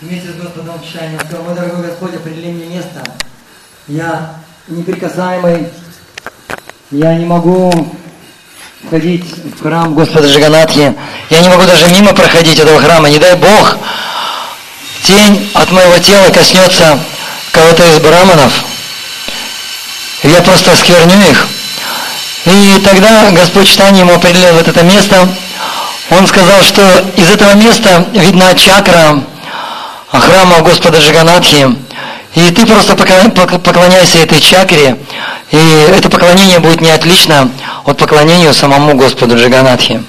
вместе с Господом Чаянием, сказал, мой дорогой Господь, определи мне место. Я неприкасаемый, я не могу входить в храм Господа Джаганатхи. Я не могу даже мимо проходить этого храма. Не дай Бог, тень от моего тела коснется кого-то из браманов. Я просто оскверню их. И тогда Господь Читание ему определил вот это место. Он сказал, что из этого места видна чакра храма Господа Джаганатхи. И ты просто поклоняйся этой чакре, и это поклонение будет не отлично от поклонения самому Господу Джаганатхи.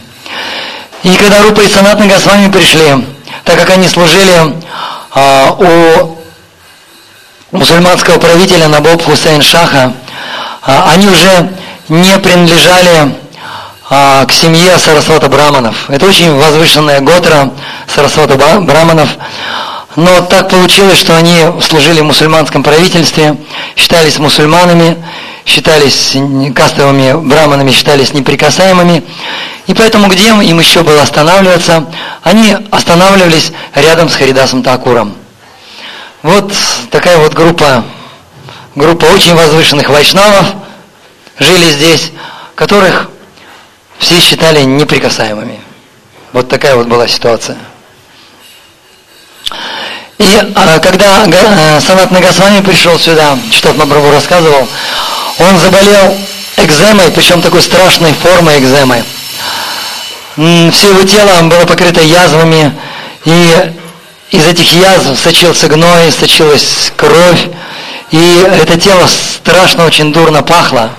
И когда Рупа и Санатна Госвами пришли, так как они служили а, у мусульманского правителя Набоб Хусейн Шаха, а, они уже не принадлежали а, к семье Сарасвата Браманов. Это очень возвышенная готра Сарасвата Браманов. Но так получилось, что они служили в мусульманском правительстве, считались мусульманами, считались кастовыми браманами, считались неприкасаемыми. И поэтому где им еще было останавливаться? Они останавливались рядом с Харидасом Такуром. Вот такая вот группа, группа очень возвышенных вайшнавов жили здесь, которых все считали неприкасаемыми. Вот такая вот была ситуация. И а, когда а, Санат пришел сюда, Читат Мабрабу рассказывал, он заболел экземой, причем такой страшной формой экземы. Все его тело было покрыто язвами, и из этих язв сочился гной, сочилась кровь, и это тело страшно очень дурно пахло.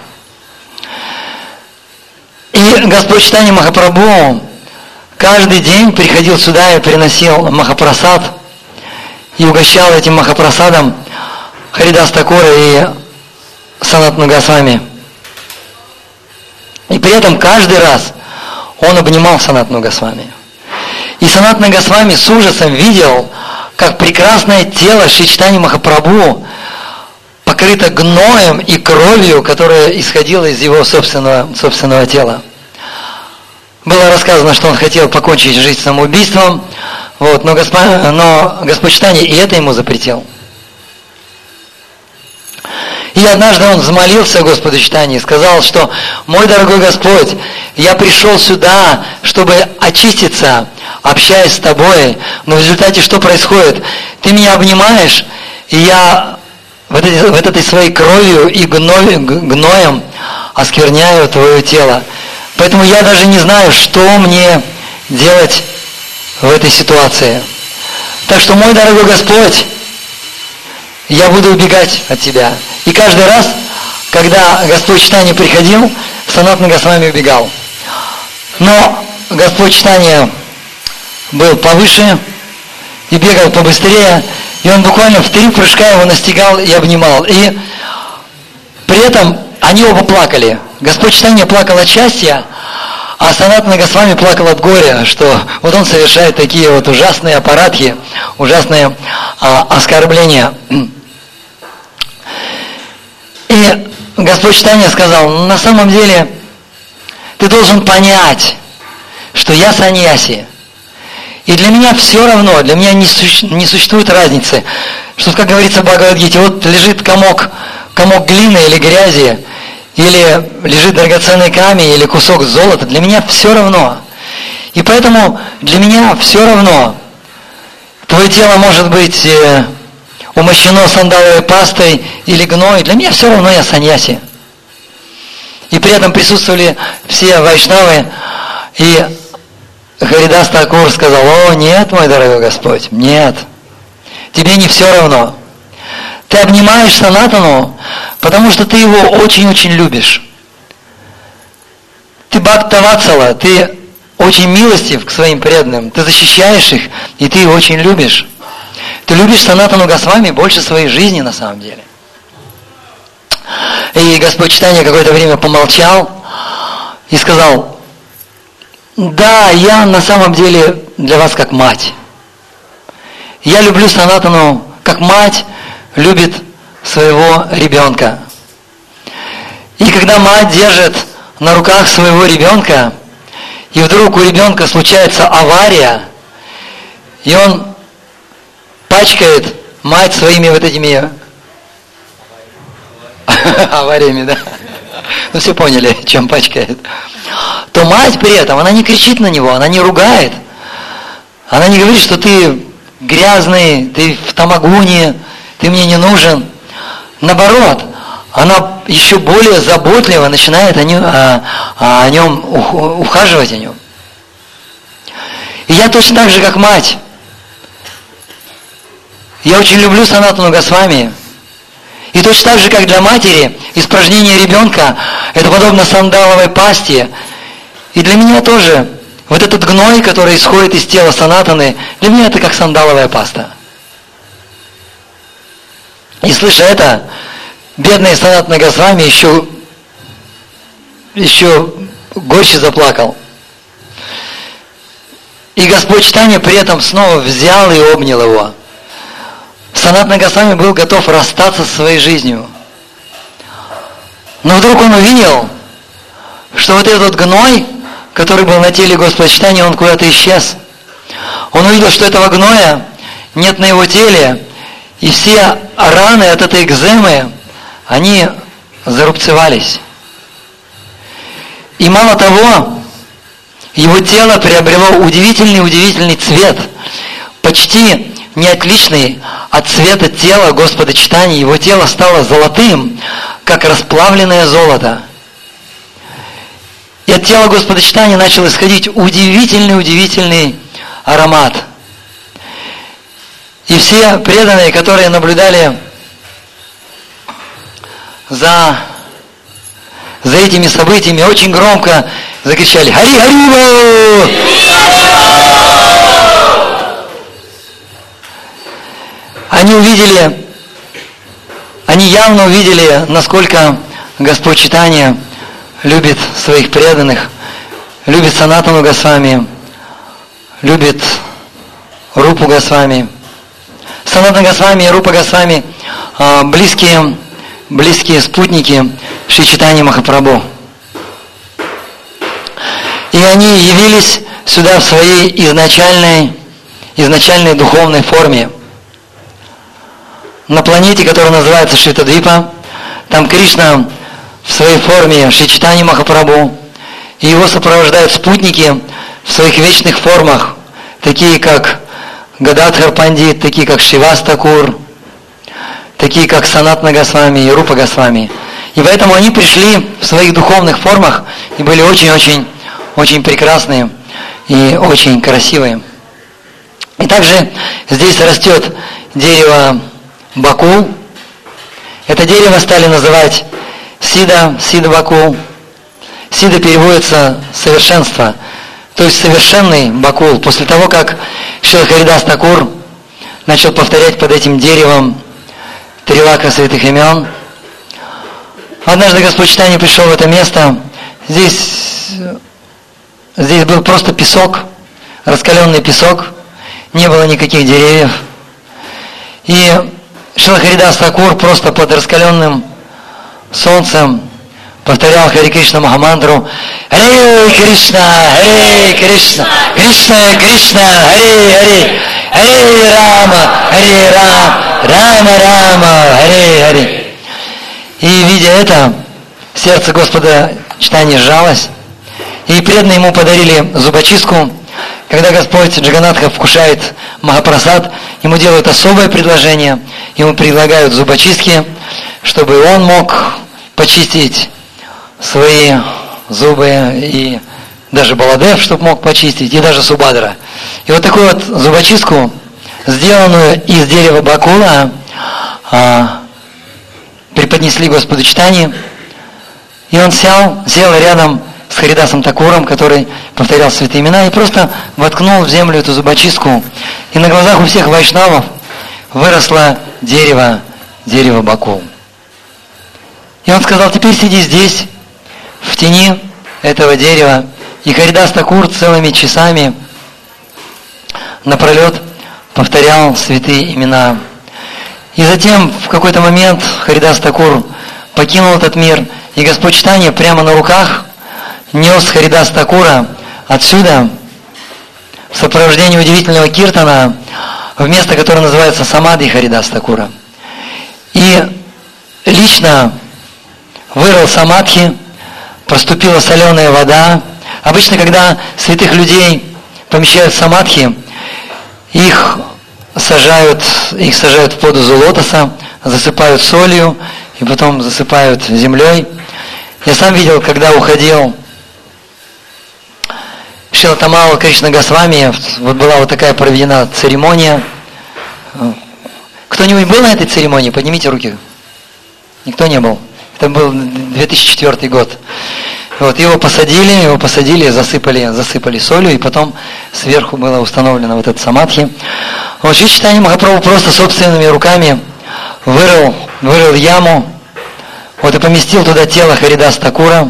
И Господь Читани Махапрабху каждый день приходил сюда и приносил Махапрасад – и угощал этим Махапрасадом Харидас Такура и Санат Нагасвами. И при этом каждый раз он обнимал Санат Нагасвами. И Санат Нагасвами с ужасом видел, как прекрасное тело Шичтани Махапрабху покрыто гноем и кровью, которая исходила из его собственного, собственного тела. Было рассказано, что он хотел покончить жизнь самоубийством, вот, но, Госп... но Господь Читание и это ему запретил. И однажды он взмолился Господу Читания и сказал, что «Мой дорогой Господь, я пришел сюда, чтобы очиститься, общаясь с Тобой, но в результате что происходит? Ты меня обнимаешь, и я вот, этой, вот этой своей кровью и гной, гноем оскверняю Твое тело. Поэтому я даже не знаю, что мне делать в этой ситуации. Так что, мой дорогой Господь, я буду убегать от Тебя. И каждый раз, когда Господь Читание приходил, Санатный Госвами убегал. Но Господь Читание был повыше и бегал побыстрее, и он буквально в три прыжка его настигал и обнимал. И при этом они оба плакали. Господь Читание плакал от счастья, а Санат Нагасвами плакал от горя, что вот он совершает такие вот ужасные аппаратки, ужасные а, оскорбления. И Господь Читания сказал, на самом деле ты должен понять, что я саньяси. И для меня все равно, для меня не, суще, не существует разницы, что, как говорится в Бхагавадгите, вот лежит комок, комок глины или грязи, или лежит драгоценный камень, или кусок золота, для меня все равно. И поэтому для меня все равно. Твое тело может быть э, умощено сандаловой пастой или гной. Для меня все равно я саньяси. И при этом присутствовали все вайшнавы. И Харидас Такур сказал, о, нет, мой дорогой Господь, нет. Тебе не все равно. Ты обнимаешь Санатану, потому что ты его очень-очень любишь. Ты Бхактаватсала, ты очень милостив к своим преданным, ты защищаешь их, и ты их очень любишь. Ты любишь Санатану Госвами больше своей жизни на самом деле. И Господь Читания какое-то время помолчал и сказал, да, я на самом деле для вас как мать. Я люблю Санатану как мать, любит своего ребенка. И когда мать держит на руках своего ребенка, и вдруг у ребенка случается авария, и он пачкает мать своими вот этими авариями, да? Ну все поняли, чем пачкает. То мать при этом, она не кричит на него, она не ругает. Она не говорит, что ты грязный, ты в тамагуне, ты мне не нужен. Наоборот, она еще более заботливо начинает о нем, о, о нем ухаживать о нем. И я точно так же, как мать. Я очень люблю Санатану Госвами. И точно так же, как для матери, испражнение ребенка – это подобно сандаловой пасте. И для меня тоже вот этот гной, который исходит из тела санатаны, для меня это как сандаловая паста. И слыша это, бедный санатный Госвами еще, еще горше заплакал. И Господь читания при этом снова взял и обнял его. Санат Нагасами был готов расстаться со своей жизнью. Но вдруг он увидел, что вот этот гной, который был на теле Господа читания, он куда-то исчез. Он увидел, что этого гноя нет на его теле, и все раны от этой экземы, они зарубцевались. И мало того, его тело приобрело удивительный-удивительный цвет, почти не отличный от цвета тела Господа читания. Его тело стало золотым, как расплавленное золото. И от тела Господа читания начал исходить удивительный-удивительный аромат. И все преданные, которые наблюдали за, за этими событиями, очень громко закричали «Хари Харибо!» Они увидели, они явно увидели, насколько Господь Читания любит своих преданных, любит Санатану Госвами, любит Рупу Госвами. Санатана Госвами и Рупа Госвами а, близкие, близкие спутники Шри Читани Махапрабху. И они явились сюда в своей изначальной, изначальной духовной форме. На планете, которая называется Швитадвипа, там Кришна в своей форме Шичитани Махапрабху, и его сопровождают спутники в своих вечных формах, такие как Гададхар Пандит, такие как Шивастакур, такие как Санат Нагасвами и Рупа Госвами. И поэтому они пришли в своих духовных формах и были очень-очень очень прекрасные и очень красивые. И также здесь растет дерево бакул. Это дерево стали называть сида, сида бакул. Сида переводится совершенство, то есть совершенный бакул. После того, как Шилхаридас Такур начал повторять под этим деревом Трилака святых имен, однажды Господь Читание пришел в это место. Здесь Здесь был просто песок, раскаленный песок, не было никаких деревьев. И Шилахаридас Такур просто под раскаленным солнцем повторял Хари Кришна Махамантру Харе Кришна, Харе Кришна, Кришна Кришна, Харе Харе, Харе Рама, Харе Рама, Рама Рама, Харе Харе. И видя это, сердце Господа читания сжалось, и преданные ему подарили зубочистку. Когда Господь Джаганатха вкушает Махапрасад, ему делают особое предложение. Ему предлагают зубочистки, чтобы он мог почистить свои зубы и даже Баладев, чтобы мог почистить, и даже Субадра. И вот такую вот зубочистку, сделанную из дерева бакула, а, преподнесли Господу читание, и он сел, сел рядом с Харидасом Такуром, который повторял святые имена, и просто воткнул в землю эту зубочистку. И на глазах у всех вайшнавов выросло дерево, дерево Баку. И он сказал, теперь сиди здесь, в тени этого дерева. И Харидас Такур целыми часами напролет повторял святые имена. И затем в какой-то момент Харидас Такур покинул этот мир, и Господь Читание прямо на руках нес Харидас Такура отсюда в сопровождении удивительного киртана в место, которое называется Самадhi Харидас Такура. И лично вырыл Самадхи, проступила соленая вода. Обычно, когда святых людей помещают в Самадхи, их сажают, их сажают в подузу лотоса, засыпают солью и потом засыпают землей. Я сам видел, когда уходил Шила Тамала Кришна Госвами, вот была вот такая проведена церемония. Кто-нибудь был на этой церемонии? Поднимите руки. Никто не был. Это был 2004 год. Вот, его посадили, его посадили, засыпали, засыпали солью, и потом сверху было установлено вот это самадхи. Вот Шри Читани Махапрабху просто собственными руками вырыл, вырыл яму, вот и поместил туда тело Харидас Такура,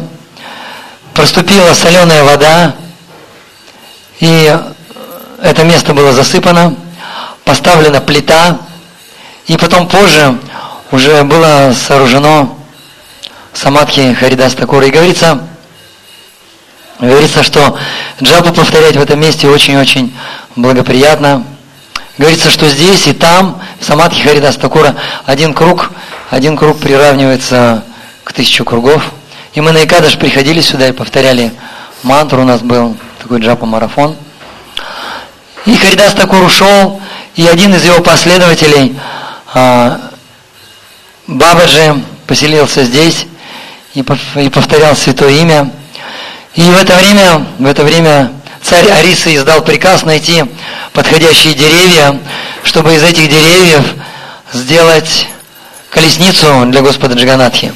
проступила соленая вода, и это место было засыпано, поставлена плита, и потом позже уже было сооружено самадхи Харидас Такура. И говорится, говорится, что джапу повторять в этом месте очень-очень благоприятно. Говорится, что здесь и там, в самадхи Харидас Такура, один круг, один круг приравнивается к тысячу кругов. И мы на Икадыш приходили сюда и повторяли мантру, у нас был такой джапа-марафон. И Харидас Такур ушел, и один из его последователей, а, Бабаджи, поселился здесь и повторял святое имя. И в это время, в это время царь Ариса издал приказ найти подходящие деревья, чтобы из этих деревьев сделать колесницу для Господа Джаганатхи.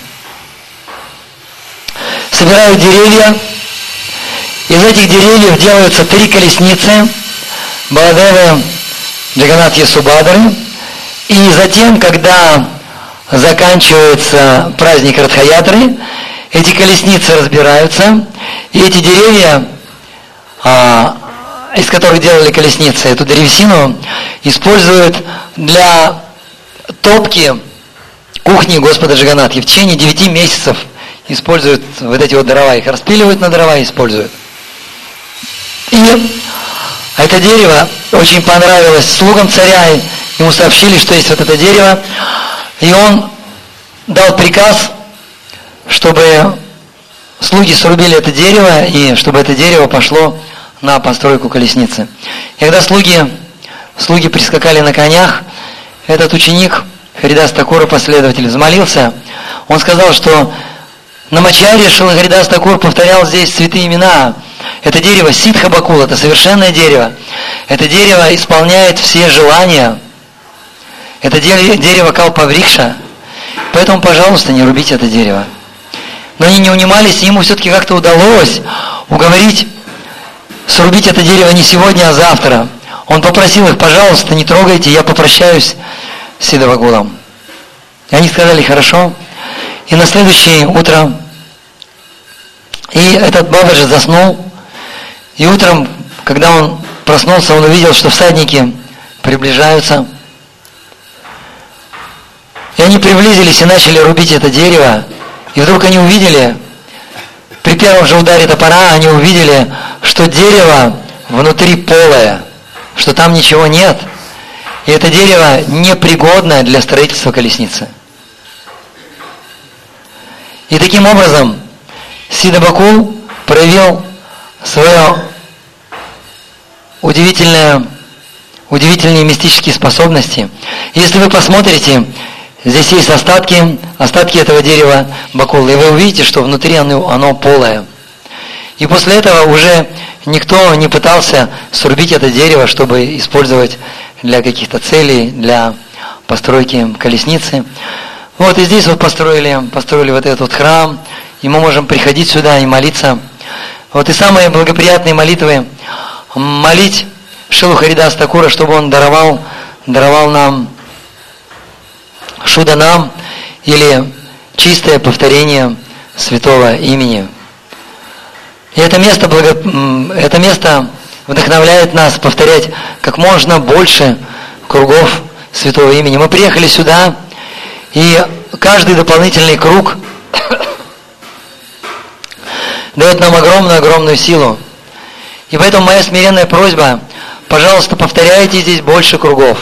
Собирают деревья, из этих деревьев делаются три колесницы Баладевы Джаганатхи Субадры. И затем, когда заканчивается праздник Радхаятры, эти колесницы разбираются, и эти деревья, а, из которых делали колесницы, эту древесину используют для топки кухни Господа Джаганатхи. В течение 9 месяцев используют вот эти вот дрова, их распиливают на дрова и используют. И это дерево очень понравилось слугам царя, ему сообщили, что есть вот это дерево, и он дал приказ, чтобы слуги срубили это дерево, и чтобы это дерево пошло на постройку колесницы. И когда слуги, слуги прискакали на конях, этот ученик, Харидас Такура, последователь, взмолился. Он сказал, что на Мачаре Шилахаридас Такур повторял здесь святые имена, это дерево ситха бакул, это совершенное дерево. Это дерево исполняет все желания. Это дерево калпаврикша. Поэтому, пожалуйста, не рубите это дерево. Но они не унимались, и ему все-таки как-то удалось уговорить срубить это дерево не сегодня, а завтра. Он попросил их, пожалуйста, не трогайте, я попрощаюсь с Сидовагулом. И они сказали, хорошо. И на следующее утро, и этот Бабаджи заснул, и утром, когда он проснулся, он увидел, что всадники приближаются. И они приблизились и начали рубить это дерево. И вдруг они увидели, при первом же ударе топора, они увидели, что дерево внутри полое, что там ничего нет. И это дерево непригодное для строительства колесницы. И таким образом Сидабакул проявил свое удивительные, удивительные мистические способности. Если вы посмотрите, здесь есть остатки, остатки этого дерева бакулы, и вы увидите, что внутри оно, оно полое. И после этого уже никто не пытался срубить это дерево, чтобы использовать для каких-то целей, для постройки колесницы. Вот и здесь вот построили, построили вот этот вот храм, и мы можем приходить сюда и молиться. Вот и самые благоприятные молитвы молить Шилу Харидас Такура, чтобы он даровал, даровал нам шуданам или чистое повторение святого имени. И это место, благо... это место вдохновляет нас повторять как можно больше кругов святого имени. Мы приехали сюда, и каждый дополнительный круг дает нам огромную-огромную силу. И поэтому моя смиренная просьба, Пожалуйста, повторяйте здесь больше кругов.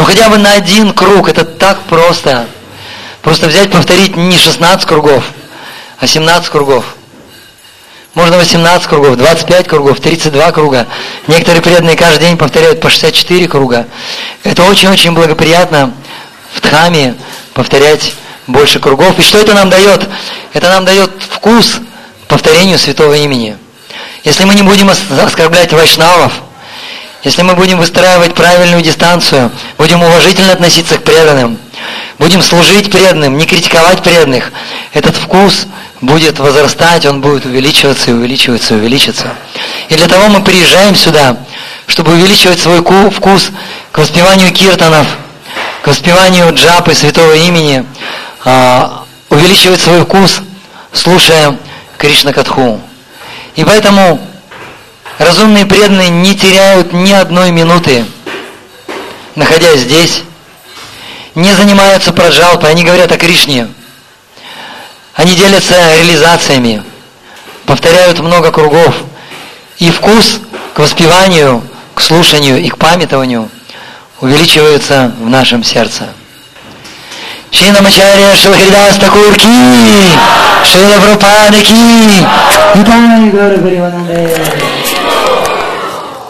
Ну хотя бы на один круг, это так просто. Просто взять, повторить не 16 кругов, а 17 кругов. Можно 18 кругов, 25 кругов, 32 круга. Некоторые преданные каждый день повторяют по 64 круга. Это очень-очень благоприятно в Дхаме повторять больше кругов. И что это нам дает? Это нам дает вкус повторению святого имени. Если мы не будем оскорблять вайшнавов, если мы будем выстраивать правильную дистанцию, будем уважительно относиться к преданным, будем служить преданным, не критиковать преданных, этот вкус будет возрастать, он будет увеличиваться и увеличиваться и увеличиваться. И для того мы приезжаем сюда, чтобы увеличивать свой вкус к воспеванию киртанов, к воспеванию джапы святого имени, а, увеличивать свой вкус, слушая Кришна Катху. И поэтому разумные преданные не теряют ни одной минуты, находясь здесь, не занимаются праджалпой, они говорят о Кришне. Они делятся реализациями, повторяют много кругов. И вкус к воспеванию, к слушанию и к памятованию увеличивается в нашем сердце. Шинамачарья Шилхридас Такур ки, Шила Прабхупада ки, Паривананде.